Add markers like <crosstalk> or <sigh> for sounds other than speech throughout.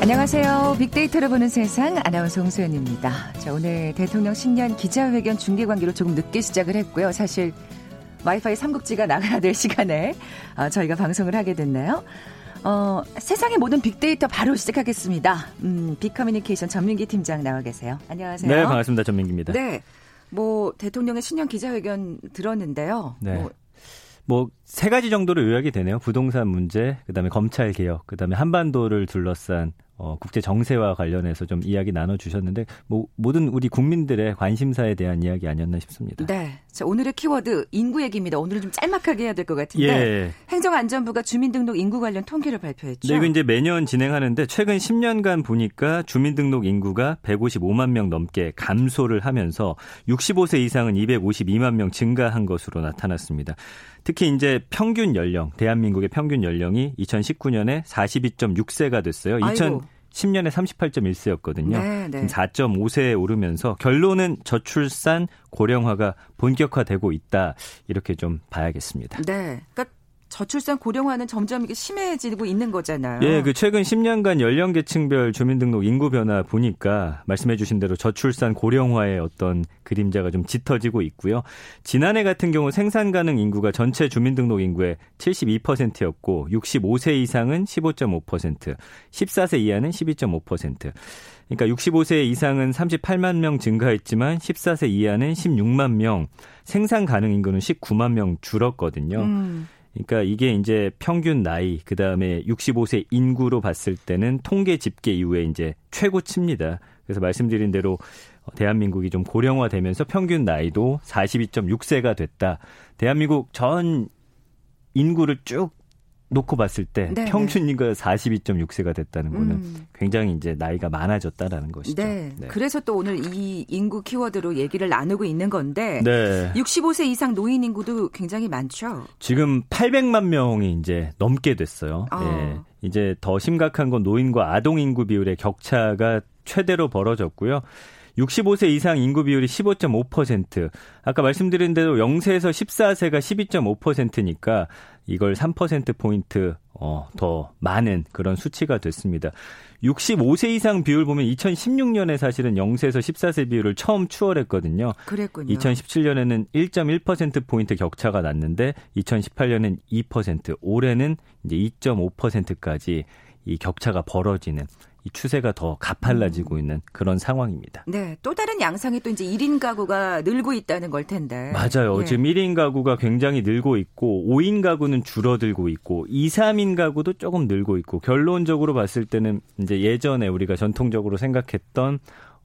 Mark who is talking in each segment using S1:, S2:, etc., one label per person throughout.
S1: 안녕하세요. 빅데이터를 보는 세상 아나운서 홍소연입니다. 자, 오늘 대통령 신년 기자회견 중계 관계로 조금 늦게 시작을 했고요. 사실 와이파이 삼국지가 나가야 될 시간에 어, 저희가 방송을 하게 됐나요? 어, 세상의 모든 빅데이터 바로 시작하겠습니다. 음, 빅커뮤니케이션 전민기 팀장 나와 계세요. 안녕하세요.
S2: 네, 반갑습니다. 전민기입니다.
S1: 네. 뭐 대통령의 신년 기자회견 들었는데요.
S2: 네.
S1: 뭐
S2: 뭐세 가지 정도로 요약이 되네요. 부동산 문제, 그다음에 검찰 개혁, 그다음에 한반도를 둘러싼 어, 국제 정세와 관련해서 좀 이야기 나눠 주셨는데 뭐 모든 우리 국민들의 관심사에 대한 이야기 아니었나 싶습니다.
S1: 네. 자, 오늘의 키워드 인구 얘기입니다. 오늘은 좀 짤막하게 해야 될 것 같은데
S2: 예.
S1: 행정안전부가 주민등록 인구 관련 통계를 발표했죠.
S2: 네, 이거 이제 매년 진행하는데 최근 10년간 보니까 주민등록 인구가 155만 명 넘게 감소를 하면서 65세 이상은 252만 명 증가한 것으로 나타났습니다. 특히 이제 평균 연령, 대한민국의 평균 연령이 2019년에 42.6세가 됐어요. 2010년에 38.1세였거든요.
S1: 네, 네.
S2: 지금 4.5세에 오르면서 결론은 저출산 고령화가 본격화되고 있다. 이렇게 좀 봐야겠습니다.
S1: 네. 그러니까 저출산 고령화는 점점 이게 심해지고 있는 거잖아요.
S2: 예, 그 최근 10년간 연령 계층별 주민등록 인구 변화 보니까 말씀해 주신 대로 저출산 고령화의 어떤 그림자가 좀 짙어지고 있고요. 지난해 같은 경우 생산 가능 인구가 전체 주민등록 인구의 72%였고 65세 이상은 15.5%, 14세 이하는 12.5%. 그러니까 65세 이상은 38만 명 증가했지만 14세 이하는 16만 명, 생산 가능 인구는 19만 명 줄었거든요.
S1: 음.
S2: 그러니까 이게 이제 평균 나이 그다음에 65세 인구로 봤을 때는 통계 집계 이후에 이제 최고치입니다. 그래서 말씀드린 대로 대한민국이 좀 고령화되면서 평균 나이도 42.6세가 됐다. 대한민국 전 인구를 쭉 놓고 봤을 때
S1: 네,
S2: 평균 인구가 42.6세가 됐다는 거는
S1: 음.
S2: 굉장히 이제 나이가 많아졌다라는 것이죠.
S1: 네. 그래서 또 오늘 이 인구 키워드로 얘기를 나누고 있는 건데
S2: 네.
S1: 65세 이상 노인 인구도 굉장히 많죠.
S2: 지금 800만 명이 이제 넘게 됐어요.
S1: 아.
S2: 예. 이제 더 심각한 건 노인과 아동 인구 비율의 격차가 최대로 벌어졌고요. 65세 이상 인구 비율이 15.5%. 아까 말씀드린 대로 0세에서 14세가 12.5%니까 이걸 3%포인트 어, 더 많은 그런 수치가 됐습니다. 65세 이상 비율 보면 2016년에 사실은 0세에서 14세 비율을 처음 추월했거든요.
S1: 그랬군요.
S2: 2017년에는 1.1%포인트 격차가 났는데 2018년엔 2%, 올해는 이제 2.5%까지 이 격차가 벌어지는 이 추세가 더 가팔라지고 있는 그런 상황입니다.
S1: 네. 또 다른 양상이 또 이제 1인 가구가 늘고 있다는 걸 텐데.
S2: 맞아요.
S1: 예.
S2: 지금 1인 가구가 굉장히 늘고 있고 5인 가구는 줄어들고 있고 2, 3인 가구도 조금 늘고 있고 결론적으로 봤을 때는 이제 예전에 우리가 전통적으로 생각했던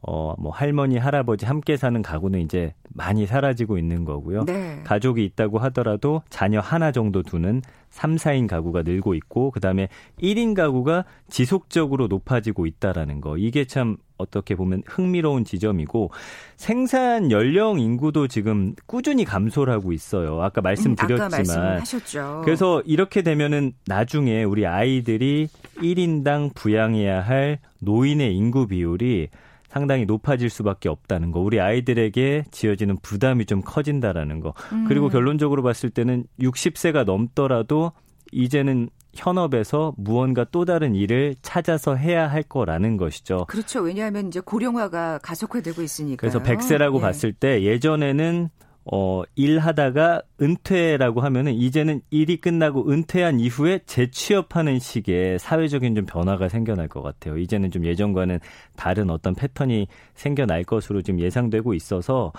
S2: 어, 뭐, 할머니, 할아버지 함께 사는 가구는 이제 많이 사라지고 있는 거고요.
S1: 네.
S2: 가족이 있다고 하더라도 자녀 하나 정도 두는 3, 4인 가구가 늘고 있고, 그 다음에 1인 가구가 지속적으로 높아지고 있다라는 거. 이게 참 어떻게 보면 흥미로운 지점이고, 생산 연령 인구도 지금 꾸준히 감소를 하고 있어요. 아까
S1: 음,
S2: 말씀드렸지만.
S1: 아까 말씀하셨죠.
S2: 그래서 이렇게 되면은 나중에 우리 아이들이 1인당 부양해야 할 노인의 인구 비율이 상당히 높아질 수밖에 없다는 거. 우리 아이들에게 지어지는 부담이 좀 커진다라는 거.
S1: 음.
S2: 그리고 결론적으로 봤을 때는 60세가 넘더라도 이제는 현업에서 무언가 또 다른 일을 찾아서 해야 할 거라는 것이죠.
S1: 그렇죠. 왜냐하면 이제 고령화가 가속화되고 있으니까.
S2: 그래서 100세라고 봤을 때 예전에는 어, 일하다가 은퇴라고 하면은 이제는 일이 끝나고 은퇴한 이후에 재취업하는 식의 사회적인 좀 변화가 생겨날 것 같아요. 이제는 좀 예전과는 다른 어떤 패턴이 생겨날 것으로 지금 예상되고 있어서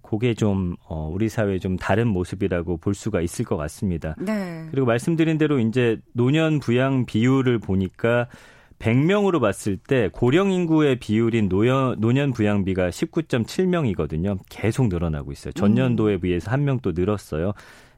S2: 그게 좀, 어, 우리 사회의 좀 다른 모습이라고 볼 수가 있을 것 같습니다.
S1: 네.
S2: 그리고 말씀드린 대로 이제 노년 부양 비율을 보니까 100명으로 봤을 때 고령 인구의 비율인 노년, 노년 부양비가 19.7명이거든요. 계속 늘어나고 있어요. 전년도에 비해서 한 명 또 늘었어요.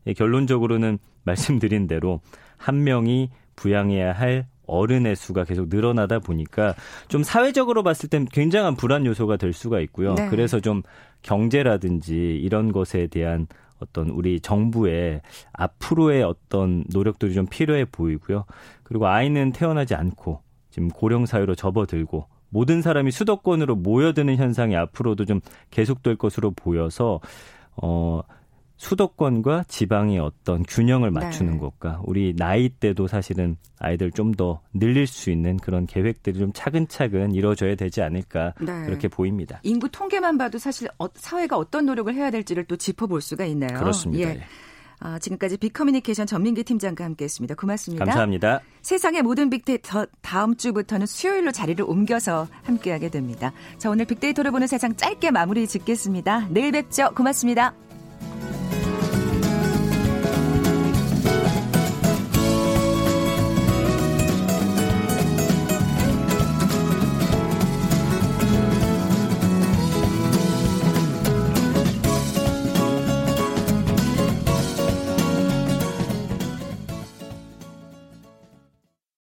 S2: 예, 결론적으로는 <laughs> 말씀드린 대로 한 명이 부양해야 할 어른의 수가 계속 늘어나다 보니까 좀 사회적으로 봤을 땐 굉장한 불안 요소가 될 수가 있고요.
S1: 네.
S2: 그래서 좀 경제라든지 이런 것에 대한 어떤 우리 정부의 앞으로의 어떤 노력들이 좀 필요해 보이고요. 그리고 아이는 태어나지 않고 지금 고령 사회로 접어들고 모든 사람이 수도권으로 모여드는 현상이 앞으로도 좀 계속될 것으로 보여서 어 수도권과 지방의 어떤 균형을 맞추는
S1: 네.
S2: 것과 우리 나이 때도 사실은 아이들 좀 더 늘릴 수 있는 그런 계획들이 좀 차근차근 이루어져야 되지 않을까
S1: 네.
S2: 그렇게 보입니다.
S1: 인구 통계만 봐도 사실 어- 사회가 어떤 노력을 해야 될지를 또 짚어볼 수가 있네요.
S2: 그렇습니다.
S1: 예. 아, 지금까지 빅커뮤니케이션 전민기 팀장과 함께했습니다. 고맙습니다.
S2: 감사합니다.
S1: 세상의 모든 빅데이터 다음 주부터는 수요일로 자리를 옮겨서 함께하게 됩니다. 자 오늘 빅데이터를 보는 세상 짧게 마무리 짓겠습니다. 내일 뵙죠. 고맙습니다.